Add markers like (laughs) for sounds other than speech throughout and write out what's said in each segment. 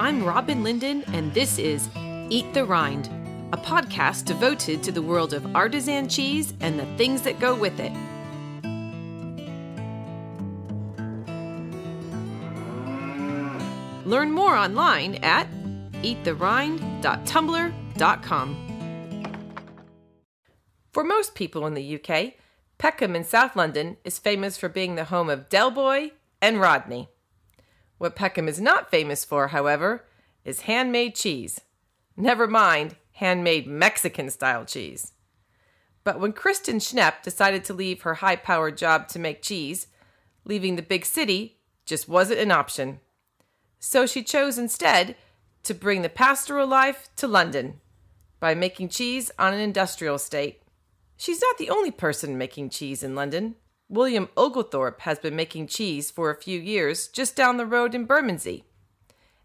I'm Robin Linden, and this is Eat the Rind, a podcast devoted to the world of artisan cheese and the things that go with it. Learn more online at eattherind.tumblr.com. For most people in the UK, Peckham in South London is famous for being the home of Del Boy and Rodney. What Peckham is not famous for, however, is handmade cheese. Never mind handmade Mexican style cheese. But when Kristen Schnepp decided to leave her high powered job to make cheese, leaving the big city just wasn't an option. So she chose instead to bring the pastoral life to London by making cheese on an industrial estate. She's not the only person making cheese in London. William Oglethorpe has been making cheese for a few years just down the road in Bermondsey.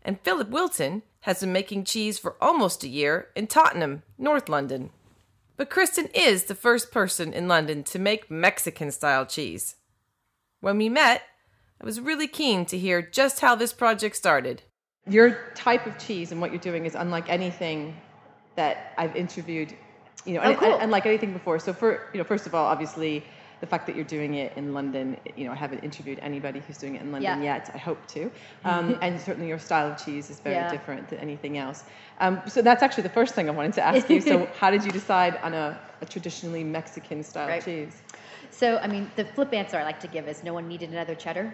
And Philip Wilton has been making cheese for almost a year in Tottenham, North London. But Kristen is the first person in London to make Mexican style cheese. When we met, I was really keen to hear just how this project started. Your type of cheese and what you're doing is unlike anything that I've interviewed you know, oh, cool. and, and, like anything before. So for you know, first of all, obviously, the fact that you're doing it in London, you know, I haven't interviewed anybody who's doing it in London yeah. yet. I hope to. (laughs) Um, and certainly, your style of cheese is very yeah. different than anything else. Um, so that's actually the first thing I wanted to ask you. So (laughs) how did you decide on a, a traditionally Mexican style right. cheese? So I mean, the flip answer I like to give is no one needed another cheddar.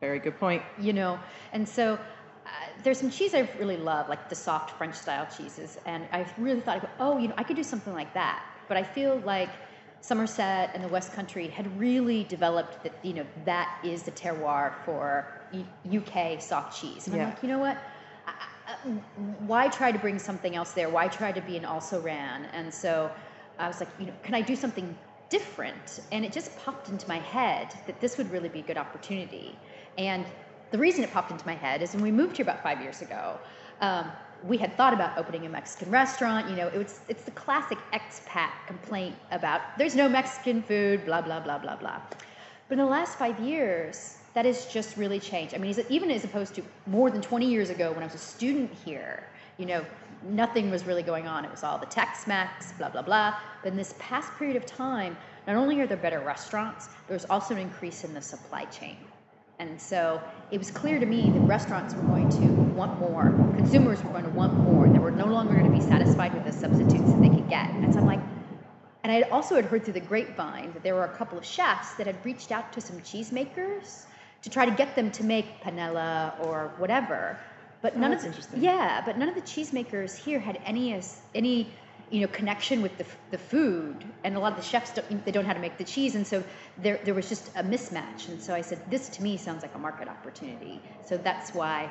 Very good point. You know, and so uh, there's some cheese I really love, like the soft French style cheeses, and I really thought, oh, you know, I could do something like that. But I feel like Somerset and the West Country had really developed that, you know, that is the terroir for UK soft cheese. And yeah. I'm like, you know what? why try to bring something else there? Why try to be an also ran? And so I was like, you know, can I do something different? And it just popped into my head that this would really be a good opportunity. And the reason it popped into my head is when we moved here about five years ago, um, we had thought about opening a Mexican restaurant. You know, it was it's the classic expat complaint about there's no Mexican food, blah blah blah blah blah. But in the last five years, that has just really changed. I mean, even as opposed to more than 20 years ago when I was a student here, you know, nothing was really going on. It was all the Tex-Mex, blah blah blah. But in this past period of time, not only are there better restaurants, there's also an increase in the supply chain. And so it was clear to me that restaurants were going to want more, consumers were going to want more. They were no longer going to be satisfied with the substitutes that they could get. And so I'm like, and I also had heard through the grapevine that there were a couple of chefs that had reached out to some cheesemakers to try to get them to make panela or whatever. But oh, none of oh, the, interesting. yeah, but none of the cheesemakers here had any any you know connection with the, the food and a lot of the chefs don't they don't know how to make the cheese and so there there was just a mismatch. And so i said this to me sounds like a market opportunity. So that's why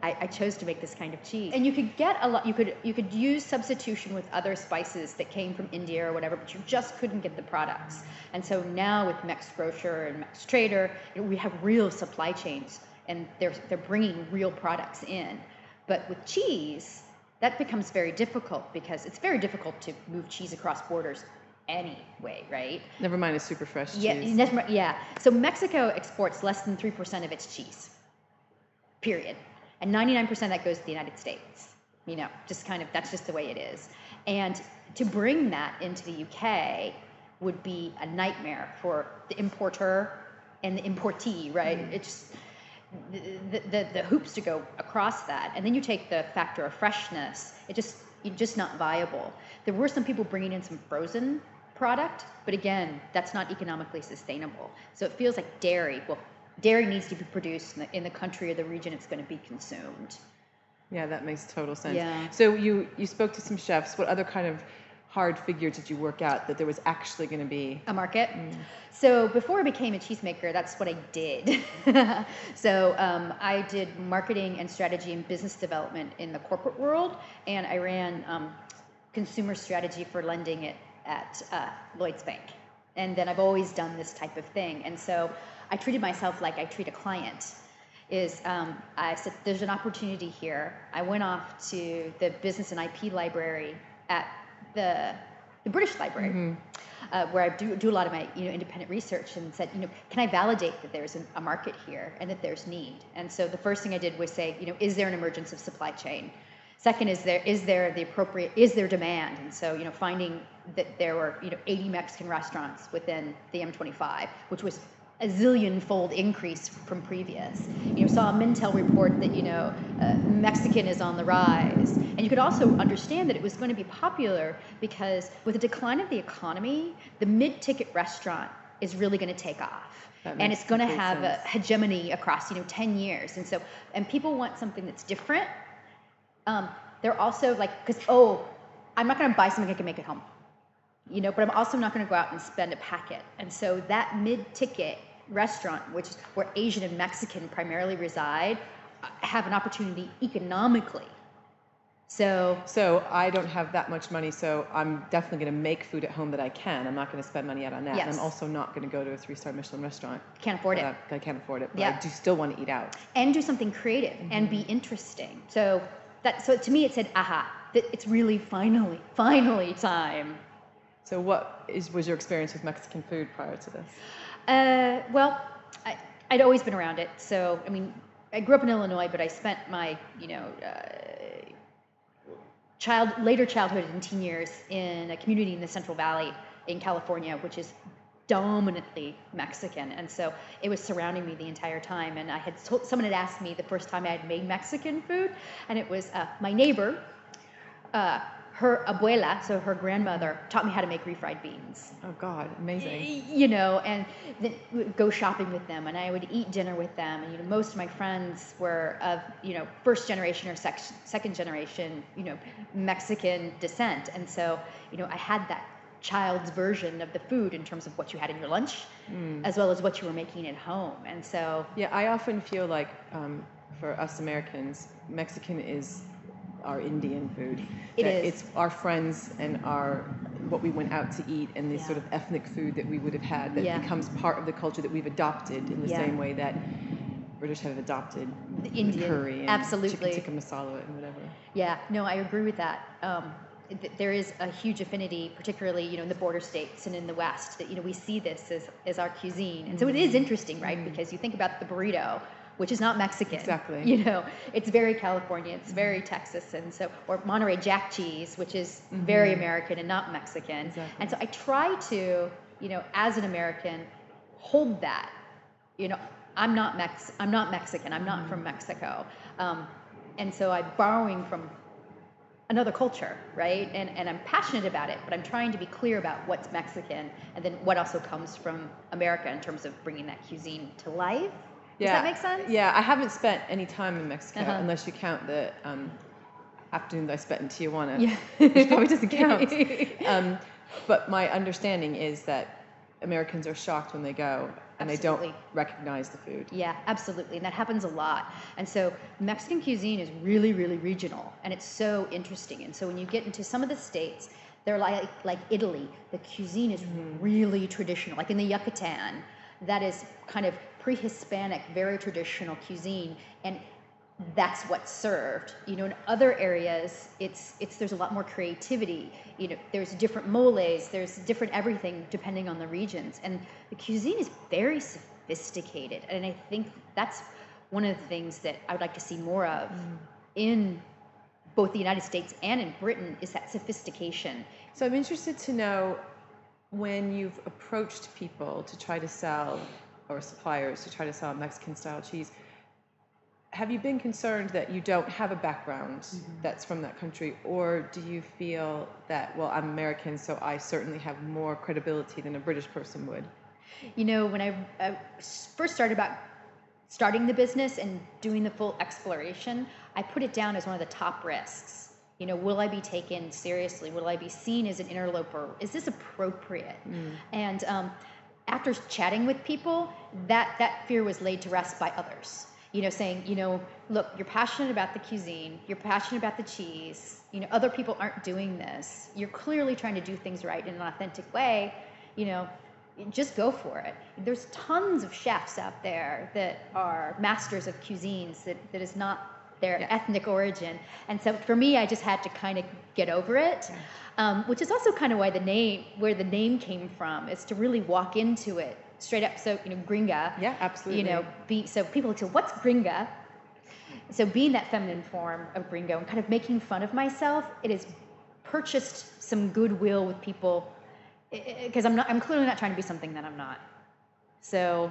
I, I, chose to make this kind of cheese. And you could get a lot you could you could use substitution with other spices that came from india or whatever but you just couldn't get the products. And so now with MexGrocer and Mextrader you know, we have real supply chains and they're they're bringing real products in. But with cheese that becomes very difficult because it's very difficult to move cheese across borders anyway, right? Never mind a super fresh cheese. Yeah, never, yeah. So Mexico exports less than 3% of its cheese, period. And 99% of that goes to the United States. You know, just kind of, that's just the way it is. And to bring that into the UK would be a nightmare for the importer and the importee, right? Mm. It's the, the, the, hoops to go across that. And then you take the factor of freshness. It just it's just not viable. There were some people bringing in some frozen product, but again, that's not economically sustainable. So it feels like dairy. Well, dairy needs to be produced in the, in the country or the region it's going to be consumed. Yeah, that makes total sense. Yeah. So you you spoke to some chefs. What other kind of hard figure did you work out that there was actually going to be a market? Mm. So before I became a cheesemaker, that's what I did. (laughs) so um, I did marketing and strategy and business development in the corporate world, and I ran um, consumer strategy for lending it at uh, Lloyd's Bank. And then I've always done this type of thing, and so I treated myself like I treat a client. Is um, I said, there's an opportunity here. I went off to the business and IP library at the, the British Library. Mm-hmm. uh, where I do, do a lot of my you know independent research and said, you know, can I validate that there's a market here and that there's need? And so the first thing I did was say, you know, is there an emergence of supply chain? Second, is there is there the appropriate is there demand? And so you know, finding that there were you know 80 Mexican restaurants within the M25, which was a zillion fold increase from previous. You know, saw a Mintel report that you know uh, Mexican is on the rise, and you could also understand that it was going to be popular because with the decline of the economy, the mid-ticket restaurant is really going to take off. And it's going to have sense. a hegemony across, you know, 10 years. And so, and people want something that's different. Um, they're also like, because, oh, I'm not going to buy something I can make at home you know but i'm also not going to go out and spend a packet and so that mid-ticket restaurant, which is where Asian and Mexican primarily reside, have an opportunity economically. So, so I don't have that much money, so I'm definitely going to make food at home that I can. I'm not going to spend money out on that. Yes. And I'm also not going to go to a three-star Michelin restaurant. Can't afford it. I, I can't afford it, but yeah. I do still want to eat out. And do something creative mm-hmm. and be interesting. So that so to me it said, aha, that it's really finally, finally time. So what is was your experience with Mexican food prior to this? Uh, well, I, would always been around it. So, I mean, I grew up in Illinois, but I spent my, you know, uh, child later childhood and teen years in a community in the Central Valley in California, which is dominantly Mexican, and so it was surrounding me the entire time. And I had told, someone had asked me the first time I had made Mexican food, and it was uh, my neighbor. Uh, her abuela, so her grandmother, taught me how to make refried beans. Oh God, amazing! You know, and then go shopping with them, and I would eat dinner with them. And you know, most of my friends were of you know first generation or sec- second generation, you know, Mexican descent, and so you know, I had that child's version of the food in terms of what you had in your lunch, mm. as well as what you were making at home. And so, yeah, I often feel like um, for us Americans, Mexican is our Indian food. It is. It's our friends and our what we went out to eat and the yeah. sort of ethnic food that we would have had that yeah. becomes part of the culture that we've adopted in the yeah. same way that British have adopted the Indian curry and absolutely chicken tikka masala and whatever. Yeah, no, I agree with that. Um, there is a huge affinity, particularly you know in the border states and in the West, that you know we see this as, as our cuisine, and so it is mm. interesting, right? Mm. Because you think about the burrito, which is not Mexican. Exactly. You know, it's very California, it's very Texas, and so or Monterey Jack cheese, which is mm-hmm. very American and not Mexican. Exactly. And so I try to, you know, as an American, hold that. You know, I'm not Mex, I'm not Mexican. I'm not mm-hmm. from Mexico, um, and so I'm borrowing from another culture, right? And, and I'm passionate about it, but I'm trying to be clear about what's Mexican and then what also comes from America in terms of bringing that cuisine to life. Yeah. Does that make sense? Yeah, I haven't spent any time in Mexico uh-huh. unless you count the um, afternoon I spent in Tijuana, yeah. which probably doesn't (laughs) count. um, but my understanding is that Americans are shocked when they go and absolutely. they don't recognize the food. Yeah, absolutely. And that happens a lot. And so Mexican cuisine is really, really regional and it's so interesting. And so when you get into some of the states, they're like like Italy. The cuisine is mm-hmm. really traditional. Like in the Yucatan, that is kind of pre-Hispanic, very traditional cuisine, and that's what's served. You know, in other areas, it's it's there's a lot more creativity. You know, there's different moles, there's different everything depending on the regions, and the cuisine is very sophisticated. And I think that's one of the things that I would like to see more of mm. in both the United States and in Britain is that sophistication. So I'm interested to know when you've approached people to try to sell or suppliers to try to sell Mexican style cheese. Have you been concerned that you don't have a background mm-hmm. that's from that country, or do you feel that, well, I'm American, so I certainly have more credibility than a British person would? You know, when I, I first started about starting the business and doing the full exploration, I put it down as one of the top risks. You know, will I be taken seriously? Will I be seen as an interloper? Is this appropriate? Mm. And um, after chatting with people, that that fear was laid to rest by others. You know, saying, you know, look, you're passionate about the cuisine, you're passionate about the cheese. You know, other people aren't doing this. You're clearly trying to do things right in an authentic way. You know, just go for it. There's tons of chefs out there that are masters of cuisines that, that is not their Yeah. ethnic origin. And so for me, I just had to kind of get over it, um, which is also kind of why the name, where the name came from, is to really walk into it straight up. So you know, gringa. Yeah, absolutely. You know, be so people say, "What's gringa?" So being that feminine form of gringo and kind of making fun of myself, it has purchased some goodwill with people because I'm not. I'm clearly not trying to be something that I'm not. So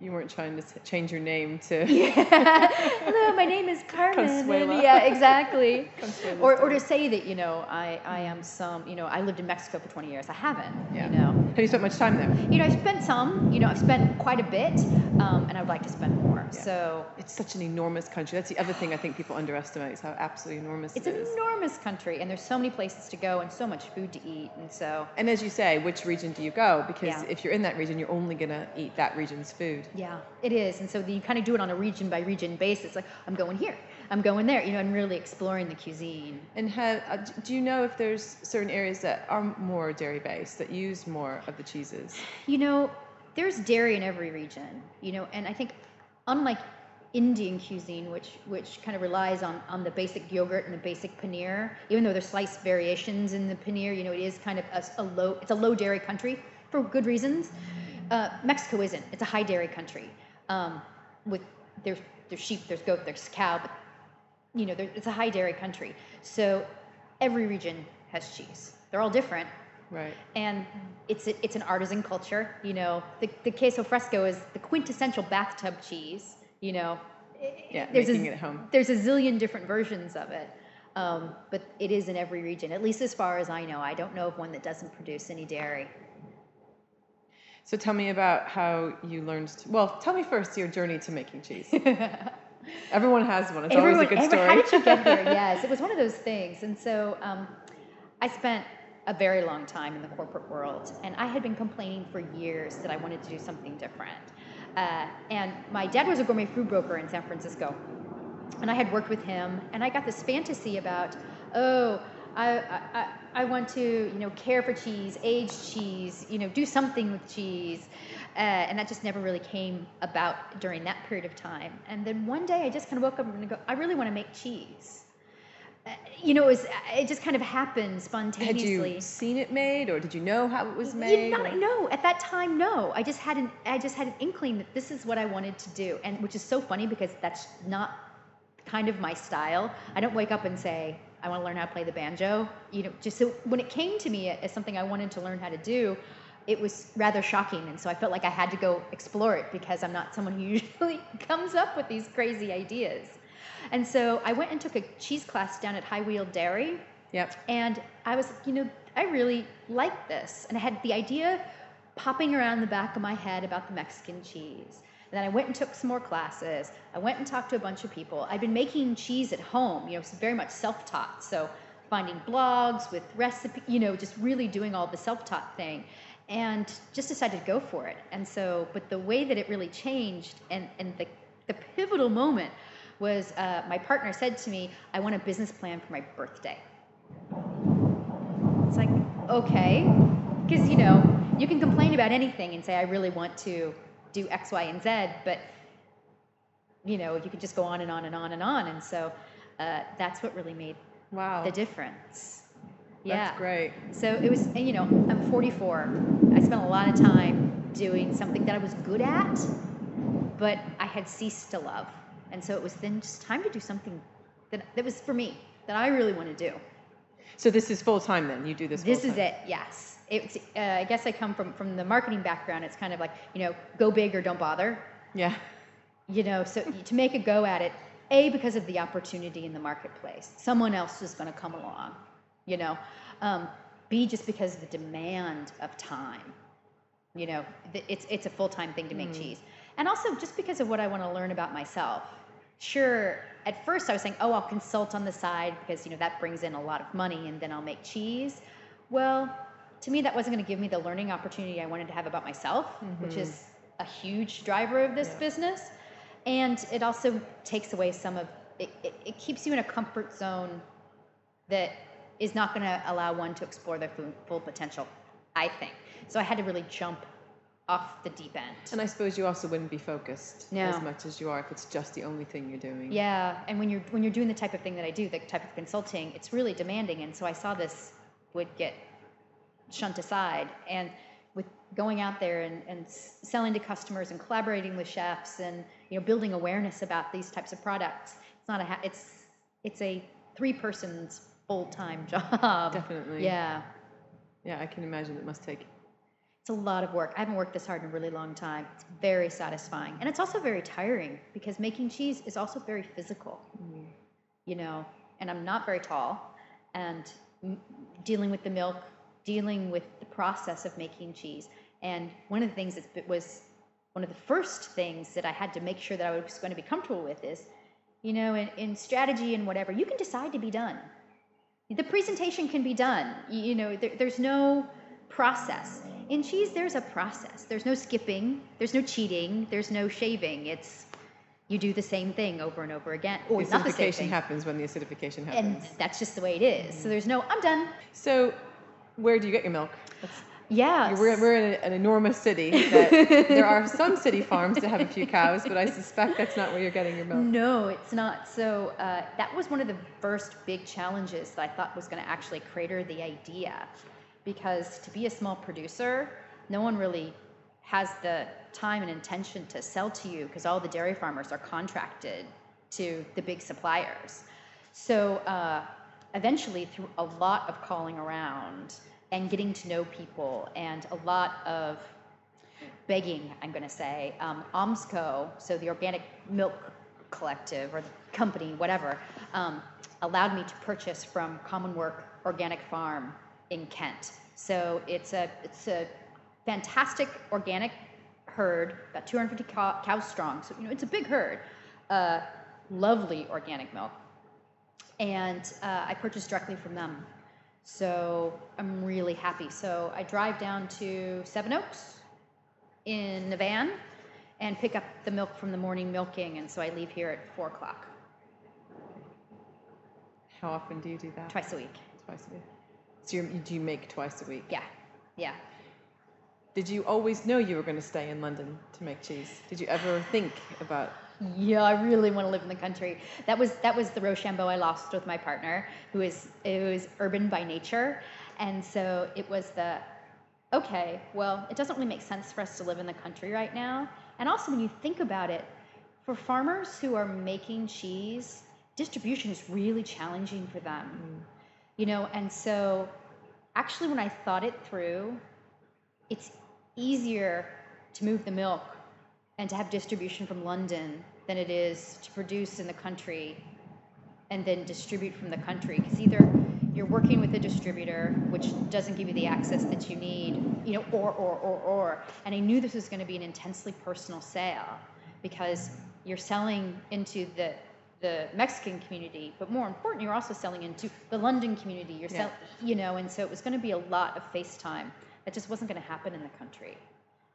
you weren't trying to change your name to. (laughs) (laughs) Hello, my name is Carmen. Consuela. yeah, exactly. (laughs) Consuela or, or to say that you know I, I am some you know I lived in Mexico for 20 years. I haven't. Yeah. You know. Have you spent much time there? You know I've spent some. You know I've spent quite a bit, um, and I would like to spend more. Yeah. So It's such an enormous country. That's the other thing I think people underestimate is how absolutely enormous it's it an enormous country, and there's so many places to go and so much food to eat, and so And as you say, which region do you go? Because Yeah. if you're in that region, you're only going to eat that region's food. Yeah, it is. And so you kind of do it on a region by region basis. Like I'm going here, I'm going there. You know, and really exploring the cuisine. And have, uh, do you know if there's certain areas that are more dairy based, that use more of the cheeses? You know, there's dairy in every region, you know, and I think unlike Indian cuisine, which which kind of relies on, on the basic yogurt and the basic paneer, even though there's slight variations in the paneer, you know, it is kind of a low it's a low dairy country for good reasons. Uh, Mexico isn't. It's a high dairy country. Um, with there's there's sheep, there's goat, there's cow, but you know, there, it's a high dairy country. So every region has cheese. They're all different, Right. and it's a, it's an artisan culture. You know, the, the queso fresco is the quintessential bathtub cheese. You know, Yeah, there's making a, it at home. There's a zillion different versions of it, um, but it is in every region. At least as far as I know, I don't know of one that doesn't produce any dairy. So tell me about how you learned. To, well, tell me first your journey to making cheese. (laughs) Everyone has one. It's always a good every- story. How did you get there? (laughs) yes, it was one of those things. And so um, I spent a very long time in the corporate world, and I had been complaining for years that I wanted to do something different. Uh, and my dad was a gourmet food broker in San Francisco, and I had worked with him, and I got this fantasy about, oh, I, I, I- want to, you know, care for cheese, age cheese, you know, do something with cheese, uh, and that just never really came about during that period of time. And then one day, I just kind of woke up and go, I really want to make cheese. Uh, you know, it, was, it just kind of happened spontaneously. Had you seen it made, or did you know how it was made? or- no, at that time, no. I just had an I just had an inkling that this is what I wanted to do, and which is so funny because that's not kind of my style. I don't wake up and say I want to learn how to play the banjo. You know, just so when it came to me as something I wanted to learn how to do, it was rather shocking, and so I felt like I had to go explore it because I'm not someone who (laughs) usually comes up with these crazy ideas. And so I went and took a cheese class down at High Weald Dairy. Yep. And I was, you know, I really like this. And I had the idea popping around the back of my head about the Mexican cheese. And then I went and took some more classes. I went and talked to a bunch of people. I'd been making cheese at home, you know, very much self taught. So finding blogs with recipe, you know, just really doing all the self taught thing. And just decided to go for it. And so, but the way that it really changed and, and the, the pivotal moment was uh, my partner said to me, I want a business plan for my birthday. It's like, okay. Because, you know, you can complain about anything and say, I really want to do X, Y, and Z, but, you know, you could just go on and on and on and on. And so uh, that's what really made Wow. the difference. Yeah. That's great. So it was, you know, I'm 44. I spent a lot of time doing something that I was good at, but I had ceased to love. And so it was then just time to do something that, that was for me, that I really want to do. So this is full time then. You do this. This is it, yes. It's, uh, I guess I come from, from the marketing background. It's kind of like, you know, go big or don't bother. Yeah. You know, so to make a go at it, A, because of the opportunity in the marketplace. Someone else is going to come along, you know. Um, B, just because of the demand of time. You know, it's, it's a full time thing to make cheese. And also just because of what I want to learn about myself. Sure, at first I was saying, oh, I'll consult on the side because, you know, that brings in a lot of money and then I'll make cheese. Well, to me, that wasn't going to give me the learning opportunity I wanted to have about myself, which mm-hmm. is a huge driver of this Yeah. business. And it also takes away some of it, it, it keeps you in a comfort zone that is not going to allow one to explore their full, full potential, I think. So I had to really jump off the deep end. And I suppose you also wouldn't be focused No. as much as you are if it's just the only thing you're doing. Yeah, and when you're when you're doing the type of thing that I do, the type of consulting, it's really demanding, and so I saw this would get shunt aside, and with going out there and, and selling to customers and collaborating with chefs and you know building awareness about these types of products, it's not a ha- it's it's a three person's full time (laughs) job. Definitely. Yeah, Yeah, I can imagine it must take. it's a lot of work. I haven't worked this hard in a really long time. It's very satisfying, and it's also very tiring because making cheese is also very physical. Mm-hmm. you know, and I'm not very tall, and m- dealing with the milk, dealing with the process of making cheese. And one of the things that was one of the first things that I had to make sure that I was going to be comfortable with is, you know, in, in strategy and whatever, you can decide to be done. The presentation can be done. You, know, there, there's no process. In cheese, there's a process. There's no skipping. There's no cheating. There's no shaving. It's you do the same thing over and over again, or The the acidification thing. happens when the acidification happens. and that's just the way it is. So there's no, I'm done. So, where do you get your milk? That's- Yeah. We're, we're in an enormous city. That (laughs) there are some city farms that have a few cows, but I suspect that's not where you're getting your milk. No, it's not. So uh, that was one of the first big challenges that I thought was going to actually crater the idea, because to be a small producer, no one really has the time and intention to sell to you because all the dairy farmers are contracted to the big suppliers. So uh, eventually, through a lot of calling around and getting to know people and a lot of begging, I'm going to say, um, OMSCO, so the Organic Milk Collective or the company, whatever, um, allowed me to purchase from Commonwork Organic Farm in Kent. So it's a it's a fantastic organic herd, about 250 cow- cows strong. So you know it's a big herd. Uh, lovely organic milk, and uh, I purchased directly from them. So I'm really happy. So I drive down to Sevenoaks in the van and pick up the milk from the morning milking, and so I leave here at four o'clock How often do you do that? twice a week. Twice a week. So you're, do you make twice a week? Yeah, yeah. Did you always know you were going to stay in London to make cheese? Did you ever think about? Yeah, I really want to live in the country. That was that was the Rochambeau I lost with my partner, who is who is urban by nature, and so it was the okay. Well, it doesn't really make sense for us to live in the country right now. And also, when you think about it, for farmers who are making cheese, distribution is really challenging for them. Mm. You know, and so actually, when I thought it through, it's easier to move the milk and to have distribution from London than it is to produce in the country and then distribute from the country. Because either you're working with a distributor, which doesn't give you the access that you need, you know, or, or, or, or. And I knew this was going to be an intensely personal sale because you're selling into the the Mexican community, but more important, you're also selling into the London community. You're Yeah. sell, you know, and so it was going to be a lot of FaceTime. That just wasn't going to happen in the country.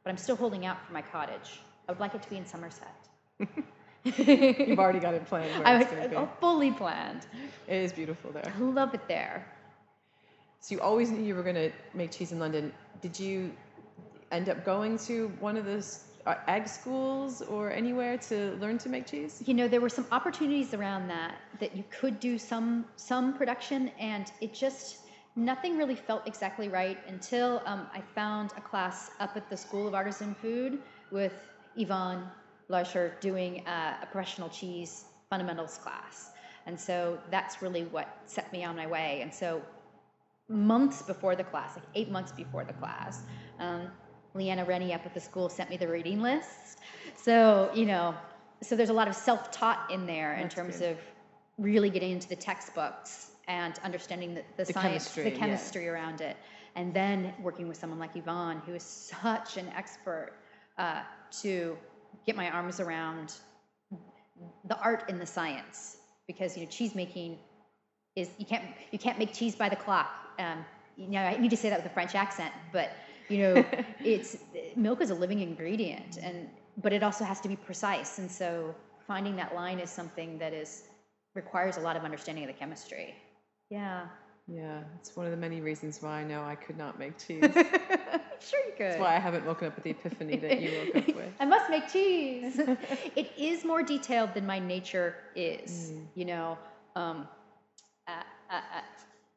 But I'm still holding out for my cottage. I would like it to be in Somerset. (laughs) You've already got it planned where (laughs) I it's going to be. fully planned. It is beautiful there. I love it there. So you always knew you were going to make cheese in London. Did you end up going to one of those uh, ag schools or anywhere to learn to make cheese? You know, there were some opportunities around that that you could do some some production, and it just nothing really felt exactly right until um, I found a class up at the School of Artisan Food with Ivan Larcher doing uh, a professional cheese fundamentals class, and so that's really what set me on my way. And so months before the class, like eight months before the class, um, Leanna Rennie up at the school sent me the reading list. So, you know, so there's a lot of self taught in there in That's terms good. of really getting into the textbooks and understanding the, the, The science, chemistry, the yeah. chemistry around it. And then working with someone like Yvonne, who is such an expert uh, to get my arms around the art and the science. Because, you know, cheese making is you can't you can't make cheese by the clock. Um, you know, I need to say that with a French accent, but you know, (laughs) it's milk is a living ingredient, and but it also has to be precise. And so, finding that line is something that is requires a lot of understanding of the chemistry. Yeah. Yeah, it's one of the many reasons why I know I could not make (laughs) cheese. Sure you could. That's why I haven't woken up with the epiphany that you woke up with. (laughs) I must make cheese. (laughs) it is more detailed than my nature is. Mm. You know, um, uh,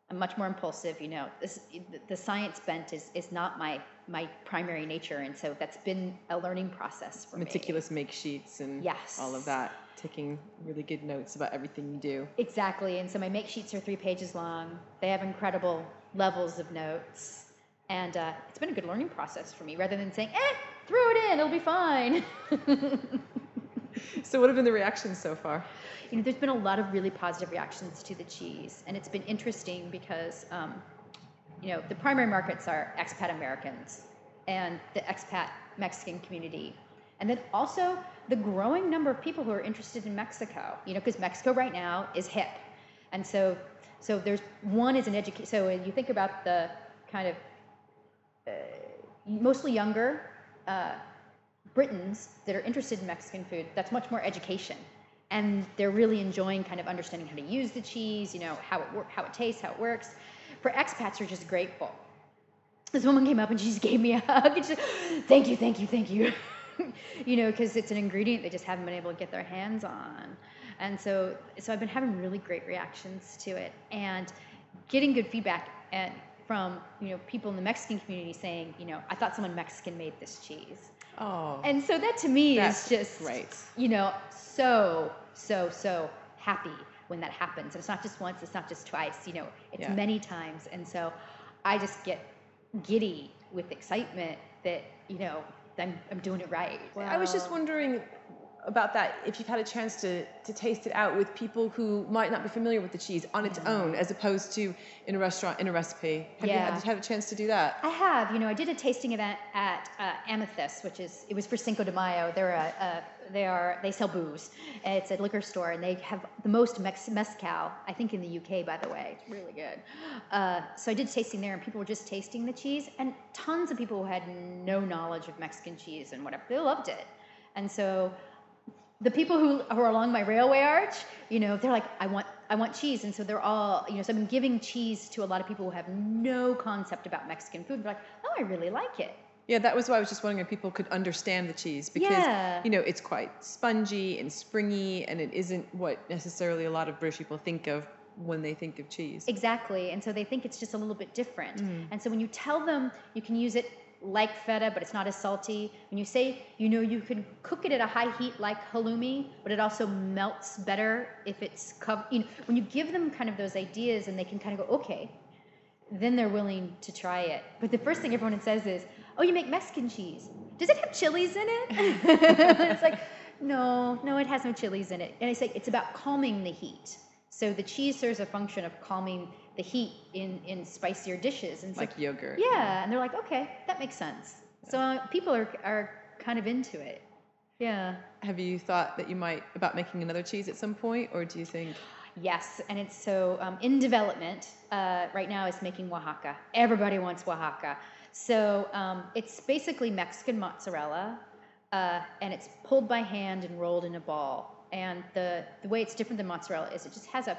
I'm much more impulsive. You know, this, the- science bent is is not my my primary nature, and so that's been a learning process for me. Meticulous make sheets and Yes. all of that. Taking really good notes about everything you do. Exactly. And so my make sheets are three pages long. They have incredible levels of notes. And uh, it's been a good learning process for me rather than saying, eh, throw it in, it'll be fine. (laughs) So, what have been the reactions so far? you know, there's been a lot of really positive reactions to the cheese. And it's been interesting because, um, you know, the primary markets are expat Americans and the expat Mexican community. And then also the growing number of people who are interested in Mexico, you know, because Mexico right now is hip. And so, so there's one is an education. So when you think about the kind of mostly younger uh, Britons that are interested in Mexican food, that's much more education. And they're really enjoying kind of understanding how to use the cheese, you know, how it work, how it tastes, how it works. For expats, are just grateful. This woman came up and she just (laughs) gave me a hug and she said, "Thank you, thank you, thank you." (laughs) you know, because it's an ingredient they just haven't been able to get their hands on. And so, so I've been having really great reactions to it and getting good feedback and from you know people in the Mexican community saying, you know, I thought someone Mexican made this cheese. Oh, And so that to me is just great. You know, so so so happy when that happens. And it's not just once, it's not just twice. You know, it's Yeah. many times. And so I just get giddy with excitement that you know I'm I'm doing it right. I was just wondering about that if you've had a chance to, to taste it out with people who might not be familiar with the cheese on its own as opposed to in a restaurant in a recipe have you Yeah. had, had a chance to do that I have, you know, I did a tasting event at uh, Amathus, which is it was for Cinco de Mayo. They're a, a they are they sell booze. It's a liquor store, and they have the most mex- mezcal, I think, in the UK. By the way, it's really good. Uh, so I did tasting there, and people were just tasting the cheese, and tons of people who had no knowledge of Mexican cheese and whatever they loved it, and so the people who, who are along my railway arch, you know, they're like, I want, I want cheese, and so they're all, you know, so I've been giving cheese to a lot of people who have no concept about Mexican food. They're like, oh, I really like it. yeah that was why i was just wondering if people could understand the cheese because Yeah. you know it's quite spongy and springy and it isn't what necessarily a lot of british people think of when they think of cheese Exactly, and so they think it's just a little bit different. Mm. And so when you tell them you can use it like feta, but it's not as salty. When you say, you know, you can cook it at a high heat like halloumi, but it also melts better if it's covered. You know, when you give them kind of those ideas, and they can kind of go, okay, then they're willing to try it. But the first thing everyone says is, "Oh, you make Mexican cheese. Does it have chilies in it?" (laughs) it's like, no, no, it has no chilies in it. And I say it's about calming the heat. So the cheese serves a function of calming the heat in in spicier dishes. And like yogurt yeah, and they're like, okay, that makes sense. So uh, people are are kind of into it. Yeah. have you thought that you might about making another cheese at some point or do you think Yes, and it's so um, in development uh, right now is making Oaxaca. Everybody wants Oaxaca. So um, it's basically Mexican mozzarella, uh, and it's pulled by hand and rolled in a ball. And the the way it's different than mozzarella is it just has a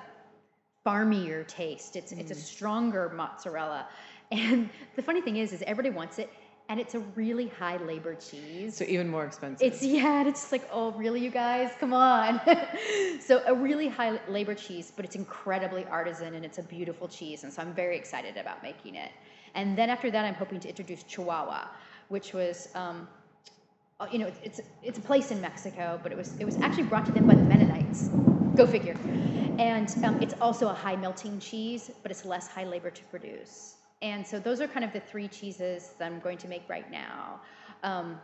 farmier taste. It's it's a stronger mozzarella. (laughs) And the funny thing is, is everybody wants it, and it's a really high labor cheese. so even more expensive It's yeah, and it's just like, oh, really, you guys? Come on. (laughs) so a really high labor cheese, but it's incredibly artisan and it's a beautiful cheese, and so I'm very excited about making it. And then after that, I'm hoping to introduce Chihuahua, which was, um, uh, you know, it's, it's it's a place in Mexico, but it was it was actually brought to them by the Mennonites. Go figure. And um, it's also a high melting cheese, but it's less high labor to produce. And so those are kind of the three cheeses that I'm going to make right now. Um,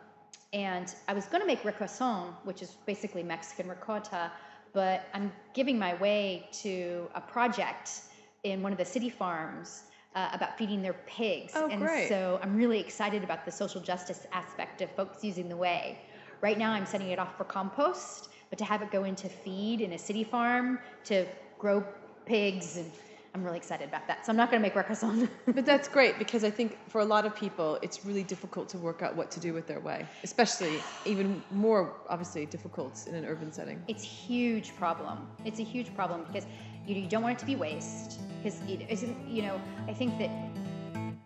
and I was going to make requesón, which is basically Mexican ricotta, but I'm giving my whey to a project in one of the city farms uh, about feeding their pigs. Oh, and great. so I'm really excited about the social justice aspect of folks using the whey. Right now, I'm sending it off for compost, but to have it go into feed in a city farm to grow pigs, and I'm really excited about that. So I'm not going to make requesón. (laughs) But that's great because I think for a lot of people, it's really difficult to work out what to do with their whey, especially even more obviously difficult in an urban setting. it's huge problem. It's a huge problem because you, you don't want it to be waste. Because it isn't, you know, I think that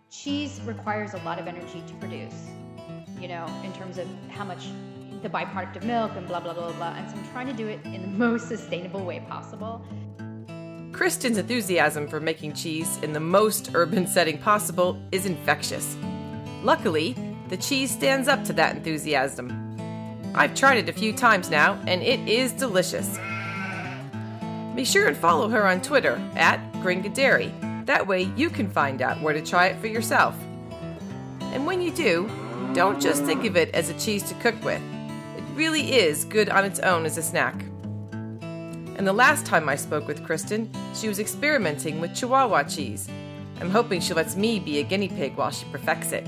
cheese requires a lot of energy to produce, you know, in terms of how much the byproduct of milk and blah, blah, blah, blah. And so I'm trying to do it in the (laughs) most sustainable way possible. Kristen's enthusiasm for making cheese in the most urban setting possible is infectious. Luckily, the cheese stands up to that enthusiasm. I've tried it a few times now, and it is delicious. Be sure and follow her on Twitter at Gringa Dairy. That way you can find out where to try it for yourself. And when you do, don't just think of it as a cheese to cook with. Really is good on its own as a snack. And the last time I spoke with Kristen, she was experimenting with Chihuahua cheese. I'm hoping she lets me be a guinea pig while she perfects it.